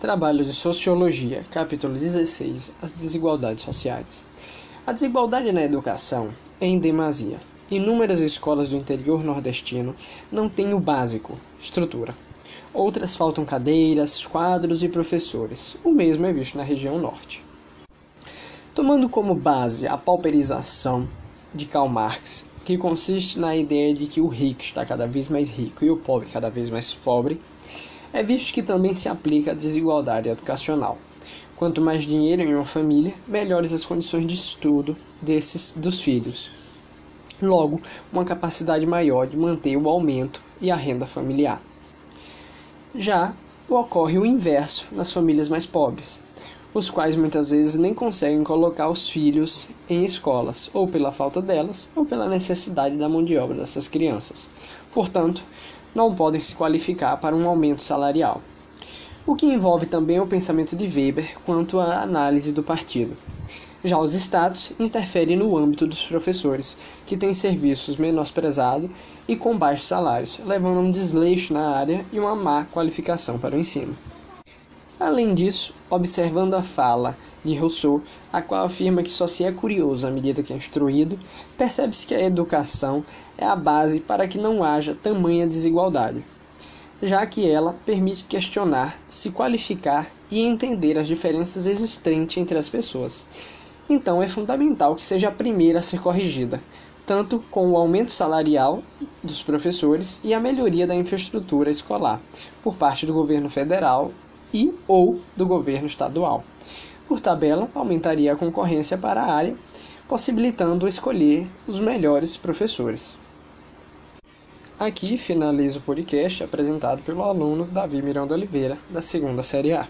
Trabalho de Sociologia, capítulo 16 As desigualdades sociais. A desigualdade na educação é em demasia. Inúmeras escolas do interior nordestino não têm o básico, estrutura. Outras faltam cadeiras, quadros e professores. O mesmo é visto na região norte. Tomando como base a pauperização de Karl Marx, que consiste na ideia de que o rico está cada vez mais rico e o pobre cada vez mais pobre, é visto que também se aplica a desigualdade educacional. Quanto mais dinheiro em uma família, melhores as condições de estudo desses dos filhos. Logo, uma capacidade maior de manter o aumento e a renda familiar. Já ocorre o inverso nas famílias mais pobres, os quais muitas vezes nem conseguem colocar os filhos em escolas, ou pela falta delas, ou pela necessidade da mão de obra dessas crianças. Portanto, não podem se qualificar para um aumento salarial. O que envolve também o pensamento de Weber quanto à análise do partido. Já os estados interferem no âmbito dos professores, que têm serviços menosprezados e com baixos salários, levando a um desleixo na área e uma má qualificação para o ensino. Além disso, observando a fala de Rousseau, a qual afirma que só se é curioso à medida que é instruído, percebe-se que a educação é a base para que não haja tamanha desigualdade, já que ela permite questionar, se qualificar e entender as diferenças existentes entre as pessoas. Então é fundamental que seja a primeira a ser corrigida, tanto com o aumento salarial dos professores e a melhoria da infraestrutura escolar por parte do governo federal e ou do governo estadual. Por tabela, aumentaria a concorrência para a área, possibilitando escolher os melhores professores. Aqui finaliza o podcast apresentado pelo aluno Davi Miranda Oliveira, da segunda Série A.